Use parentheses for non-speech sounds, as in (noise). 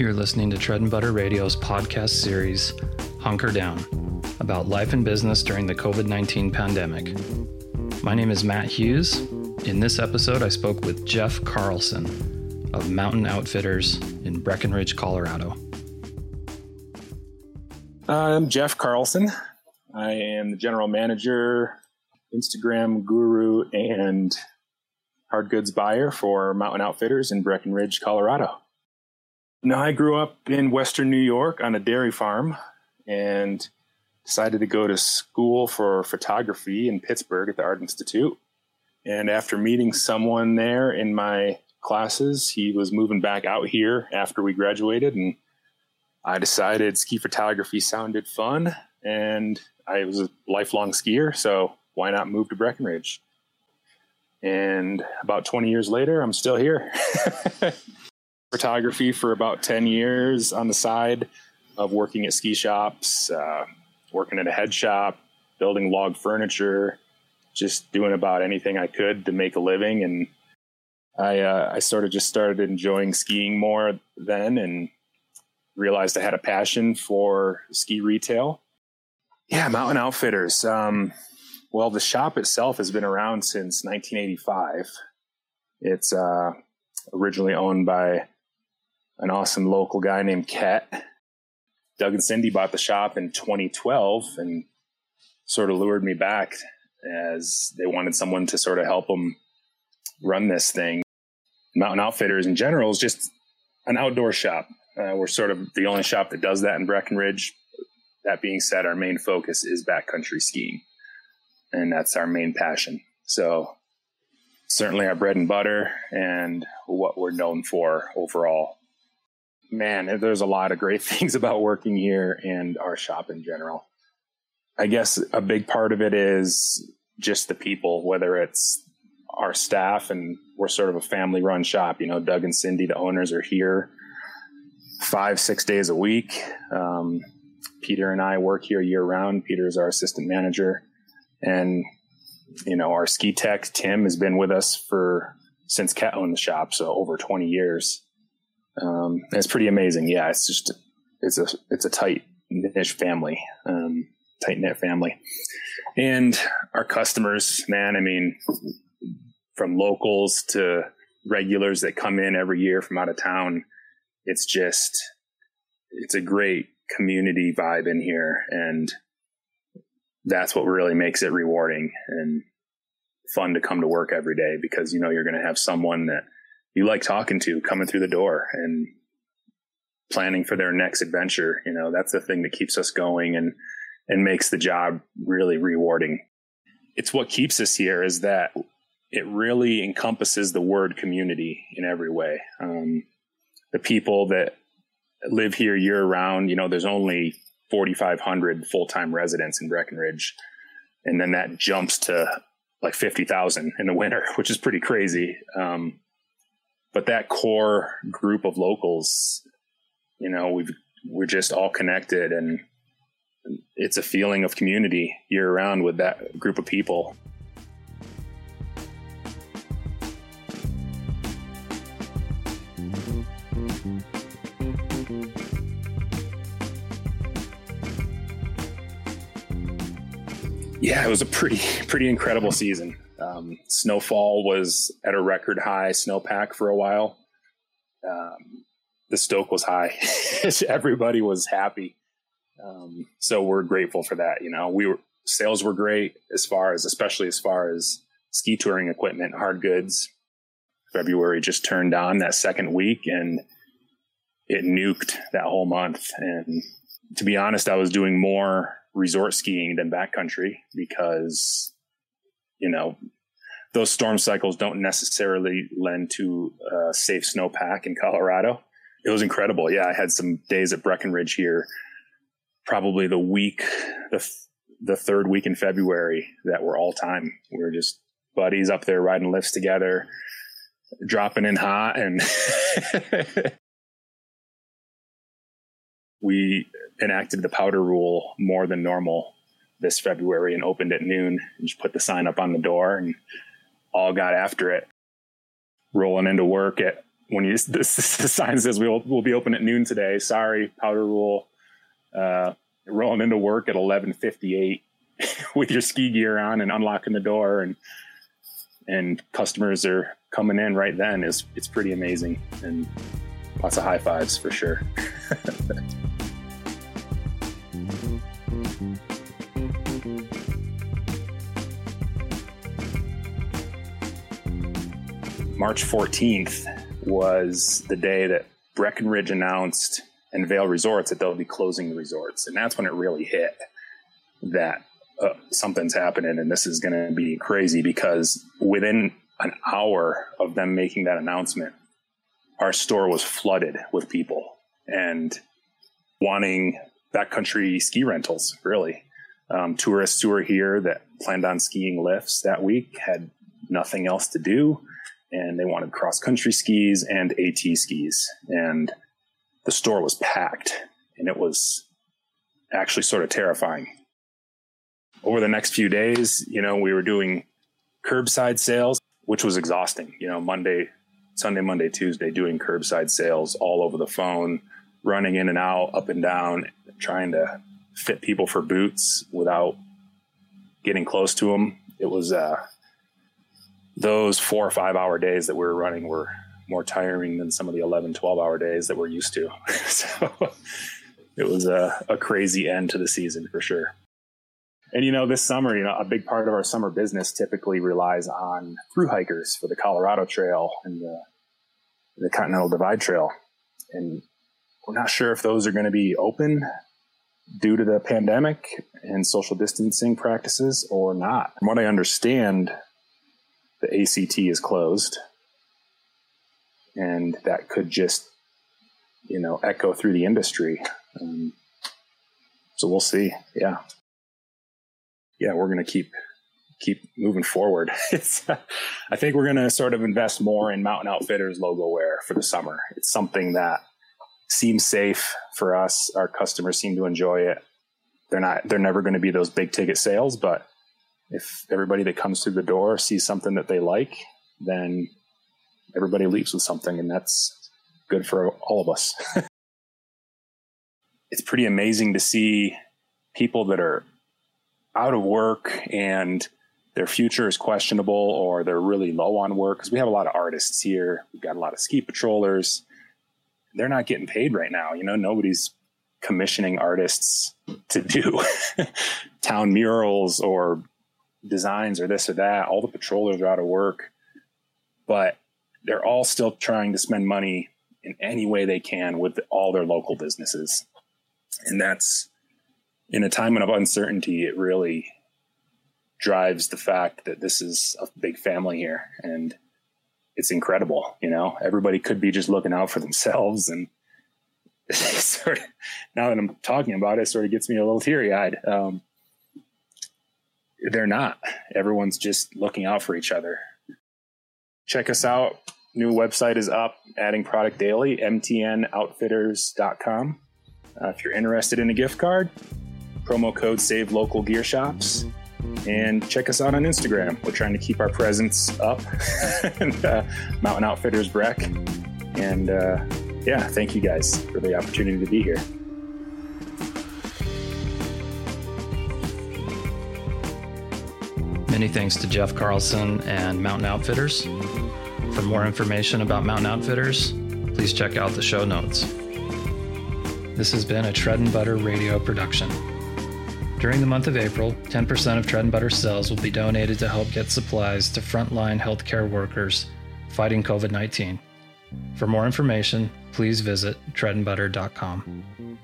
You're listening to Tread and Butter Radio's podcast series, Hunker Down, about life and business during the COVID 19 pandemic. My name is Matt Hughes. In this episode, I spoke with Jeff Carlson of Mountain Outfitters in Breckenridge, Colorado. I'm Jeff Carlson. I am the general manager, Instagram guru, and hard goods buyer for Mountain Outfitters in Breckenridge, Colorado. Now, I grew up in Western New York on a dairy farm and decided to go to school for photography in Pittsburgh at the Art Institute. And after meeting someone there in my classes, he was moving back out here after we graduated. And I decided ski photography sounded fun. And I was a lifelong skier. So why not move to Breckenridge? And about 20 years later, I'm still here. (laughs) photography for about 10 years on the side of working at ski shops, uh, working at a head shop, building log furniture, just doing about anything I could to make a living. And I, uh, I sort of just started enjoying skiing more then and realized I had a passion for ski retail. Yeah, Mountain Outfitters. Um, well, the shop itself has been around since 1985. It's uh, originally owned by an awesome local guy named Ket. Doug and Cindy bought the shop in 2012 and sort of lured me back as they wanted someone to sort of help them run this thing. Mountain Outfitters in general is just an outdoor shop. Uh, we're sort of the only shop that does that in Breckenridge. That being said, our main focus is backcountry skiing, and that's our main passion. So, certainly our bread and butter and what we're known for overall man, there's a lot of great (laughs) things about working here and our shop in general. I guess a big part of it is just the people, whether it's our staff and we're sort of a family run shop. You know, Doug and Cindy, the owners, are here five, six days a week. Um, Peter and I work here year round. Peter is our assistant manager. And, you know, our ski tech, Tim, has been with us for since Ket owned the shop, so over 20 years. Um, it's pretty amazing. Yeah, it's just it's a it's a tight niche family, um, tight knit family, and our customers, man. I mean, from locals to regulars that come in every year from out of town. It's just it's a great community vibe in here, and that's what really makes it rewarding and fun to come to work every day because you know you're going to have someone that you like talking to coming through the door and planning for their next adventure. You know, that's the thing that keeps us going and, and makes the job really rewarding. It's what keeps us here is that it really encompasses the word community in every way. Um, the people that live here year round, you know, there's only 4,500 full time residents in Breckenridge. And then that jumps to like 50,000 in the winter, (laughs) which is pretty crazy. Um, but that core group of locals, you know, we've we're just all connected and it's a feeling of community year round with that group of people. Yeah, it was a pretty (laughs) pretty incredible season. Um, snowfall was at a record high snowpack for a while. Um, the stoke was high. (laughs) Everybody was happy. Um, so we're grateful for that. You know, we were sales were great as far as, especially as far as ski touring equipment, hard goods. February just turned on that second week and it nuked that whole month. And to be honest, I was doing more resort skiing than backcountry because you know, those storm cycles don't necessarily lend to a safe snowpack in Colorado. It was incredible. Yeah, I had some days at Breckenridge here, probably the week, the the third week in February that were all time. We were just buddies up there riding lifts together, dropping in hot, and (laughs) we enacted the powder rule more than normal this February and opened at noon and just put the sign up on the door and all got after it. Rolling into work at when you (laughs) the, sign says we'll we'll be open at noon today. Sorry, Powder Rule. Uh, rolling into work at eleven fifty eight (laughs) with your ski gear on and unlocking the door and and customers are coming in right then is it's pretty amazing and lots of high fives for sure. (laughs) March 14th was the day that Breckenridge announced and Vail Resorts that they'll be closing the resorts. And that's when it really hit that uh, something's happening and this is going to be crazy because within an hour of them making that announcement, our store was flooded with people and wanting backcountry ski rentals, really. Um, tourists who were here that planned on skiing lifts that week had nothing else to do and they wanted cross country skis and AT skis. And the store was packed and it was actually sort of terrifying. Over the next few days, you know, we were doing curbside sales, which was exhausting. You know, Monday, Sunday, Monday, Tuesday, doing curbside sales all over the phone, running in and out, up and down, trying to fit people for boots without getting close to them. It was, uh, those four or five hour days that we were running were more tiring than some of the 11, 12 hour days that we're used to. (laughs) so it was a, a crazy end to the season for sure. And you know, this summer, you know, a big part of our summer business typically relies on through hikers for the Colorado Trail and the, the Continental Divide Trail. And we're not sure if those are going to be open due to the pandemic and social distancing practices or not. From what I understand, the ACT is closed, and that could just you know echo through the industry. Um, so we'll see. Yeah, yeah, we're going to keep keep moving forward. (laughs) I think we're going to sort of invest more in Mountain Outfitters logo wear for the summer. It's something that seems safe for us. Our customers seem to enjoy it. They're not, they're never going to be those big ticket sales, but if everybody that comes through the door sees something that they like, then everybody leaves with something, and that's good for all of us. (laughs) it's pretty amazing to see people that are out of work and their future is questionable or they're really low on work because we have a lot of artists here. We've got a lot of ski patrollers. They're not getting paid right now. You know, nobody's commissioning artists to do (laughs) town murals or designs or this or that. All the patrollers are out of work, but they're all still trying to spend money in any way they can with all their local businesses. And that's in a time of uncertainty, it really drives the fact that this is a big family here and it's incredible. You know, everybody could be just looking out for themselves. And (laughs) sort of, now that I'm talking about it, it sort of gets me a little teary eyed. Um, they're not. Everyone's just looking out for each other. Check us out. New website is up, adding product daily, mtnoutfitters.com. Uh, if you're interested in a gift card, promo code save local gear shops and check us out on Instagram. We're trying to keep our presence up (laughs) and uh, Mountain Outfitters Breck. And uh, yeah, thank you guys for the opportunity to be here. Many thanks to Jeff Carlson and Mountain Outfitters. For more information about Mountain Outfitters, please check out the show notes. This has been a Tread and Butter radio production. During the month of April, 10% of Tread and Butter sales will be donated to help get supplies to frontline healthcare workers fighting COVID 19. For more information, please visit treadandbutter.com.